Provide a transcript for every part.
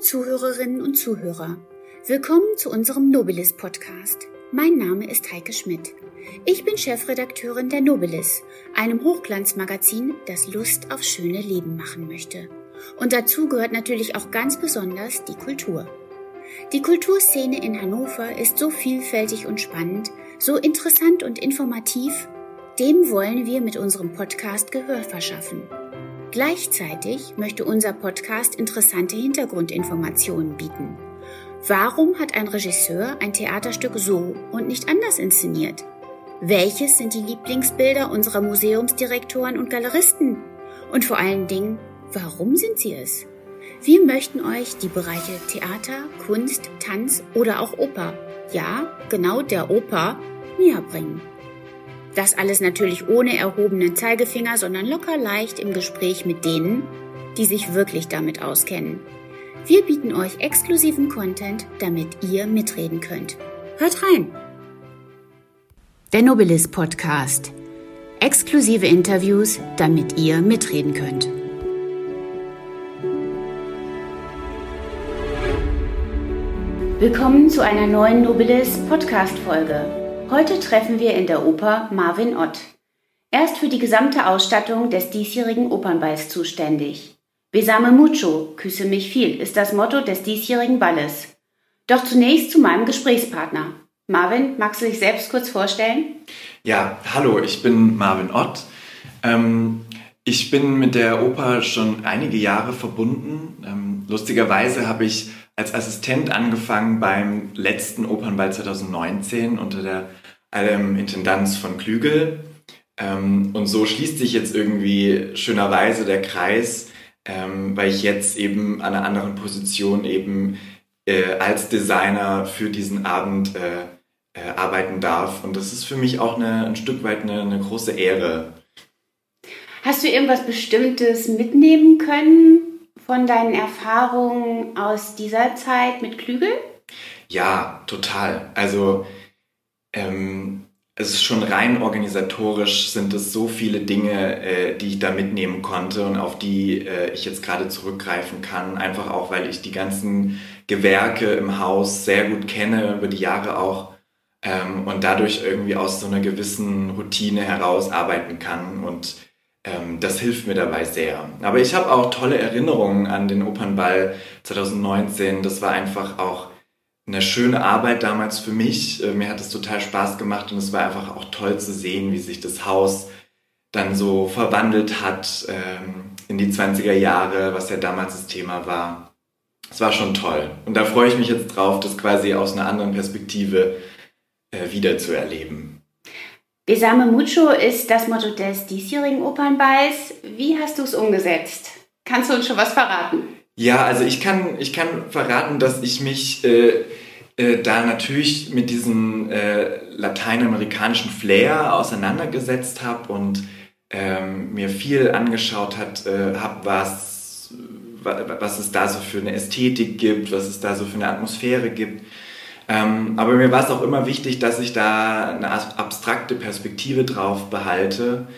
Zuhörerinnen und Zuhörer, willkommen zu unserem Nobilis Podcast. Mein Name ist Heike Schmidt. Ich bin Chefredakteurin der Nobilis, einem Hochglanzmagazin, das Lust auf schöne Leben machen möchte. Und dazu gehört natürlich auch ganz besonders die Kultur. Die Kulturszene in Hannover ist so vielfältig und spannend, so interessant und informativ, dem wollen wir mit unserem Podcast Gehör verschaffen. Gleichzeitig möchte unser Podcast interessante Hintergrundinformationen bieten. Warum hat ein Regisseur ein Theaterstück so und nicht anders inszeniert? Welches sind die Lieblingsbilder unserer Museumsdirektoren und Galeristen? Und vor allen Dingen, warum sind sie es? Wir möchten euch die Bereiche Theater, Kunst, Tanz oder auch Oper, ja, genau der Oper, näher bringen. Das alles natürlich ohne erhobenen Zeigefinger, sondern locker leicht im Gespräch mit denen, die sich wirklich damit auskennen. Wir bieten euch exklusiven Content, damit ihr mitreden könnt. Hört rein! Der Nobilis Podcast. Exklusive Interviews, damit ihr mitreden könnt. Willkommen zu einer neuen Nobilis Podcast Folge. Heute treffen wir in der Oper Marvin Ott. Er ist für die gesamte Ausstattung des diesjährigen Opernballs zuständig. Besame mucho, küsse mich viel, ist das Motto des diesjährigen Balles. Doch zunächst zu meinem Gesprächspartner. Marvin, magst du dich selbst kurz vorstellen? Ja, hallo, ich bin Marvin Ott. Ähm, ich bin mit der Oper schon einige Jahre verbunden. Ähm, lustigerweise habe ich als Assistent angefangen beim letzten Opernball 2019 unter der ähm, Intendanz von Klügel. Ähm, und so schließt sich jetzt irgendwie schönerweise der Kreis, ähm, weil ich jetzt eben an einer anderen Position eben äh, als Designer für diesen Abend äh, äh, arbeiten darf. Und das ist für mich auch eine, ein Stück weit eine, eine große Ehre. Hast du irgendwas Bestimmtes mitnehmen können von deinen Erfahrungen aus dieser Zeit mit Klügel? Ja, total. Also ähm, es ist schon rein organisatorisch sind es so viele Dinge, äh, die ich da mitnehmen konnte und auf die äh, ich jetzt gerade zurückgreifen kann. Einfach auch, weil ich die ganzen Gewerke im Haus sehr gut kenne, über die Jahre auch. Ähm, und dadurch irgendwie aus so einer gewissen Routine heraus arbeiten kann und das hilft mir dabei sehr. Aber ich habe auch tolle Erinnerungen an den Opernball 2019. Das war einfach auch eine schöne Arbeit damals für mich. Äh, mir hat es total Spaß gemacht und es war einfach auch toll zu sehen, wie sich das Haus dann so verwandelt hat ähm, in die 20er Jahre, was ja damals das Thema war. Es war schon toll. Und da freue ich mich jetzt drauf, das quasi aus einer anderen Perspektive äh, wieder zu erleben. Besame mucho ist das Motto des diesjährigen Opernballs. Wie hast du es umgesetzt? Kannst du uns schon was verraten? Ja, also ich kann, ich kann verraten, dass ich mich äh, äh, da natürlich mit diesem äh, lateinamerikanischen Flair auseinandergesetzt habe und ähm, mir viel angeschaut hat, äh, habe, was, was es da so für eine Ästhetik gibt, was es da so für eine Atmosphäre gibt. Ähm, aber mir war es auch immer wichtig, dass ich da eine abstrakte Perspektive drauf behalte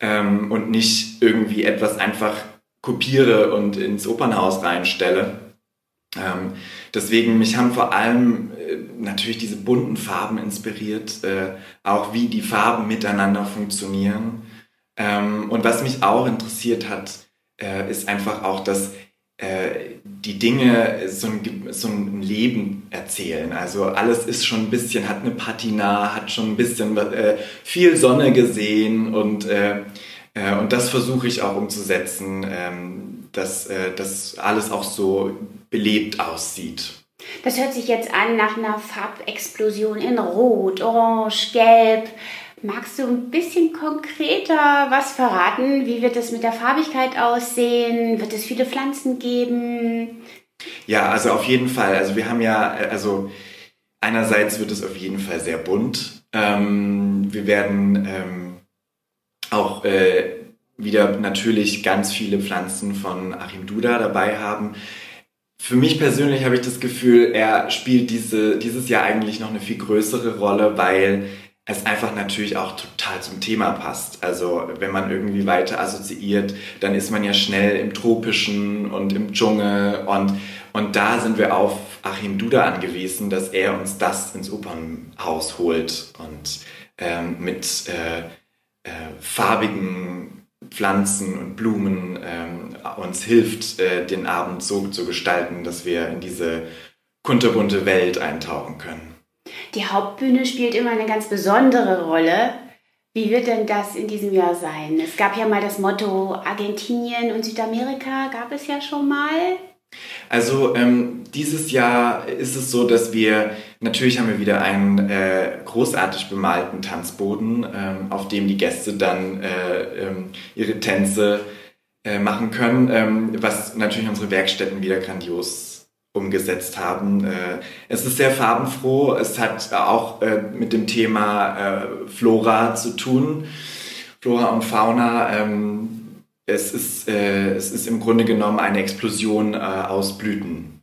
ähm, und nicht irgendwie etwas einfach kopiere und ins Opernhaus reinstelle. Ähm, deswegen, mich haben vor allem äh, natürlich diese bunten Farben inspiriert, äh, auch wie die Farben miteinander funktionieren. Ähm, und was mich auch interessiert hat, äh, ist einfach auch, dass äh, die Dinge so ein, so ein Leben erzählen. Also alles ist schon ein bisschen, hat eine Patina, hat schon ein bisschen äh, viel Sonne gesehen und, äh, äh, und das versuche ich auch umzusetzen, ähm, dass äh, das alles auch so belebt aussieht. Das hört sich jetzt an nach einer Farbexplosion in Rot, Orange, Gelb. Magst du ein bisschen konkreter was verraten? Wie wird es mit der Farbigkeit aussehen? Wird es viele Pflanzen geben? Ja, also auf jeden Fall. Also wir haben ja, also einerseits wird es auf jeden Fall sehr bunt. Ähm, wir werden ähm, auch äh, wieder natürlich ganz viele Pflanzen von Achim Duda dabei haben. Für mich persönlich habe ich das Gefühl, er spielt diese, dieses Jahr eigentlich noch eine viel größere Rolle, weil es einfach natürlich auch total zum Thema passt. Also wenn man irgendwie weiter assoziiert, dann ist man ja schnell im Tropischen und im Dschungel und, Und da sind wir auf Achim Duda angewiesen, dass er uns das ins Opernhaus holt und ähm, mit äh, äh, farbigen Pflanzen und Blumen ähm, uns hilft, äh, den Abend so zu gestalten, dass wir in diese kunterbunte Welt eintauchen können. Die Hauptbühne spielt immer eine ganz besondere Rolle. Wie wird denn das in diesem Jahr sein? Es gab ja mal das Motto Argentinien und Südamerika, gab es ja schon mal. Also ähm, dieses Jahr ist es so, dass wir, natürlich haben wir wieder einen äh, großartig bemalten Tanzboden, ähm, auf dem die Gäste dann äh, ähm, ihre Tänze äh, machen können, ähm, was natürlich unsere Werkstätten wieder grandios umgesetzt haben. Äh, es ist sehr farbenfroh, es hat auch äh, mit dem Thema äh, Flora zu tun, Flora und Fauna. Ähm, es ist, es ist im Grunde genommen eine Explosion aus Blüten,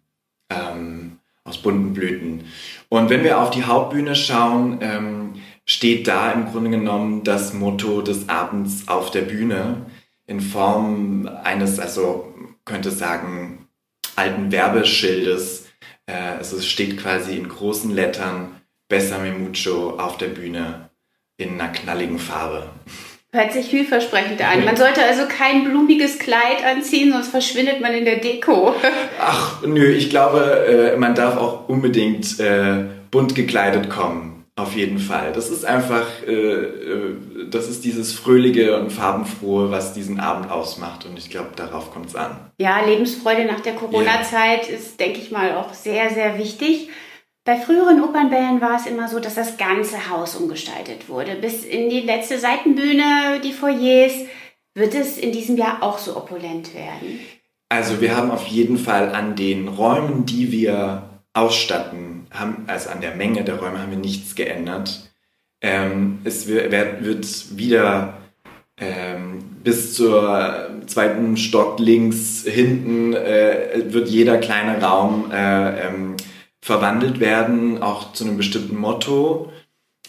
ähm, aus bunten Blüten. Und wenn wir auf die Hauptbühne schauen, ähm, steht da im Grunde genommen das Motto des Abends auf der Bühne in Form eines, also könnte sagen, alten Werbeschildes. Äh, also es steht quasi in großen Lettern Besame mucho auf der Bühne in einer knalligen Farbe. Hört sich vielversprechend an. Man sollte also kein blumiges Kleid anziehen, sonst verschwindet man in der Deko. Ach, nö, ich glaube, äh, man darf auch unbedingt äh, bunt gekleidet kommen. Auf jeden Fall. Das ist einfach, äh, das ist dieses Fröhliche und Farbenfrohe, was diesen Abend ausmacht. Und ich glaube, darauf kommt es an. Ja, Lebensfreude nach der Corona-Zeit yeah. ist, denke ich mal, auch sehr, sehr wichtig. Bei früheren Opernbällen war es immer so, dass das ganze Haus umgestaltet wurde. Bis in die letzte Seitenbühne, die Foyers. Wird es in diesem Jahr auch so opulent werden? Also wir haben auf jeden Fall an den Räumen, die wir ausstatten, haben, also an der Menge der Räume haben wir nichts geändert. Ähm, es wird, wird wieder ähm, bis zur zweiten Stock links hinten äh, wird jeder kleine Raum äh, ähm, verwandelt werden, auch zu einem bestimmten Motto.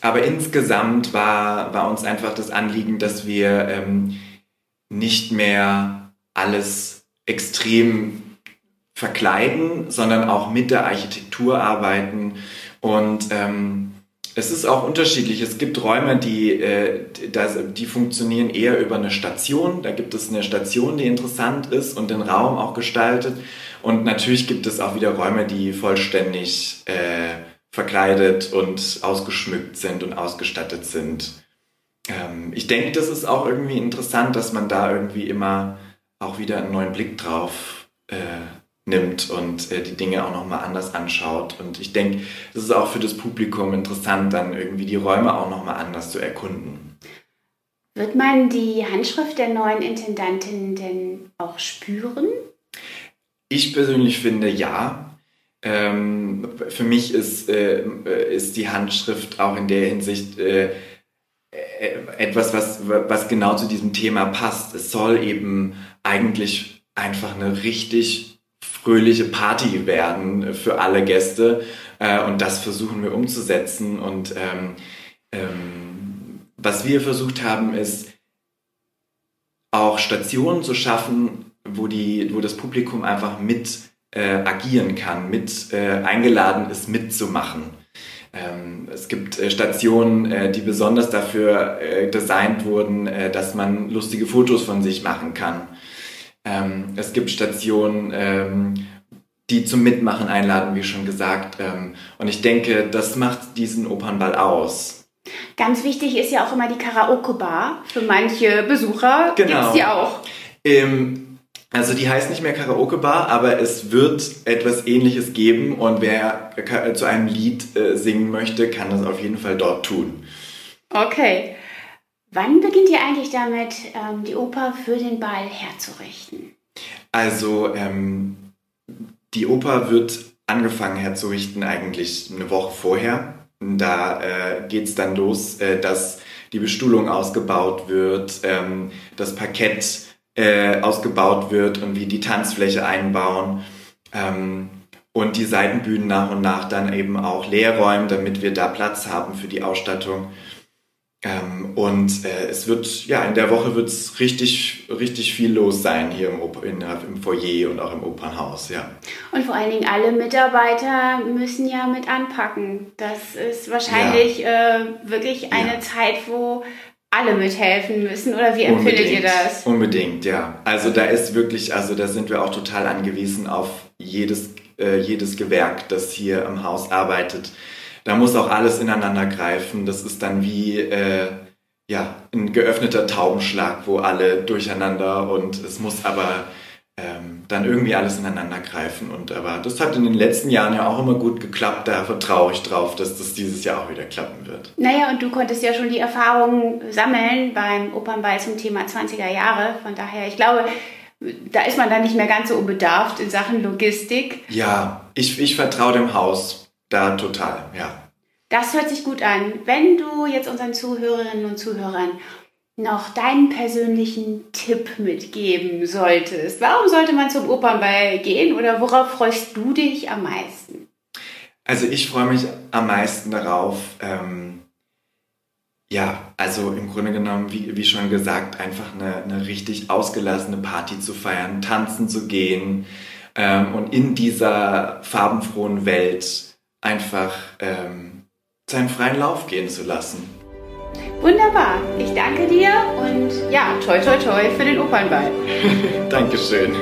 Aber insgesamt war, war uns einfach das Anliegen, dass wir ähm, nicht mehr alles extrem verkleiden, sondern auch mit der Architektur arbeiten. Und ähm, es ist auch unterschiedlich. Es gibt Räume, die, äh, die funktionieren eher über eine Station. Da gibt es eine Station, die interessant ist und den Raum auch gestaltet. Und natürlich gibt es auch wieder Räume, die vollständig äh, verkleidet und ausgeschmückt sind und ausgestattet sind. Ähm, ich denke, das ist auch irgendwie interessant, dass man da irgendwie immer auch wieder einen neuen Blick drauf äh, nimmt und äh, die Dinge auch nochmal anders anschaut. Und ich denke, es ist auch für das Publikum interessant, dann irgendwie die Räume auch nochmal anders zu erkunden. Wird man die Handschrift der neuen Intendantin denn auch spüren? Ich persönlich finde ja. Ähm, für mich ist, äh, ist die Handschrift auch in der Hinsicht äh, äh, etwas, was, was genau zu diesem Thema passt. Es soll eben eigentlich einfach eine richtig fröhliche Party werden für alle Gäste. Äh, und das versuchen wir umzusetzen. Und ähm, ähm, was wir versucht haben, ist auch Stationen zu schaffen, wo, die, wo das Publikum einfach mit äh, agieren kann, mit äh, eingeladen ist, mitzumachen. Ähm, es gibt äh, Stationen, äh, die besonders dafür äh, designt wurden, äh, dass man lustige Fotos von sich machen kann. Ähm, es gibt Stationen, ähm, die zum Mitmachen einladen, wie schon gesagt. Ähm, und ich denke, das macht diesen Opernball aus. Ganz wichtig ist ja auch immer die Karaoke-Bar für manche Besucher. Genau. Gibt es die auch? Ähm, also die heißt nicht mehr Karaoke Bar, aber es wird etwas ähnliches geben und wer zu einem Lied äh, singen möchte, kann das auf jeden Fall dort tun. Okay. Wann beginnt ihr eigentlich damit, ähm, die Oper für den Ball herzurichten? Also ähm, die Oper wird angefangen herzurichten eigentlich eine Woche vorher. Da äh, geht es dann los, äh, dass die Bestuhlung ausgebaut wird, ähm, das Parkett äh, ausgebaut wird und wie die Tanzfläche einbauen. Ähm, und die Seitenbühnen nach und nach dann eben auch leer räumen, damit wir da Platz haben für die Ausstattung. Ähm, und äh, es wird, ja, in der Woche wird es richtig, richtig viel los sein hier im, Op in, im Foyer und auch im Opernhaus, ja. Und vor allen Dingen alle Mitarbeiter müssen ja mit anpacken. Das ist wahrscheinlich ja. äh, wirklich eine ja. Zeit, wo alle mithelfen müssen oder wie empfindet Unbedingt. ihr das? Unbedingt, ja. Also da ist wirklich, also da sind wir auch total angewiesen auf jedes, äh, jedes Gewerk, das hier im Haus arbeitet da muss auch alles ineinander greifen. Das ist dann wie äh, ja, ein geöffneter Taubenschlag, wo alle durcheinander und es muss aber ähm, dann irgendwie alles ineinander greifen. Und aber das hat in den letzten Jahren ja auch immer gut geklappt. Da vertraue ich drauf, dass das dieses Jahr auch wieder klappen wird. Naja, und du konntest ja schon die Erfahrungen sammeln beim Opernball zum Thema 20er Jahre. Von daher, ich glaube, da ist man dann nicht mehr ganz so unbedarft in Sachen Logistik. Ja, ich, ich vertraue dem Haus da total, ja. Das hört sich gut an. Wenn du jetzt unseren Zuhörerinnen und Zuhörern noch deinen persönlichen Tipp mitgeben solltest, warum sollte man zum Opernball gehen oder worauf freust du dich am meisten? Also ich freue mich am meisten darauf, ähm, ja, also im Grunde genommen, wie, wie schon gesagt, einfach eine, eine richtig ausgelassene Party zu feiern, tanzen zu gehen ähm, und in dieser farbenfrohen Welt einfach ähm, seinen freien Lauf gehen zu lassen. Wunderbar. Ich danke dir und ja, toi toi toi für den Opernball. Dankeschön.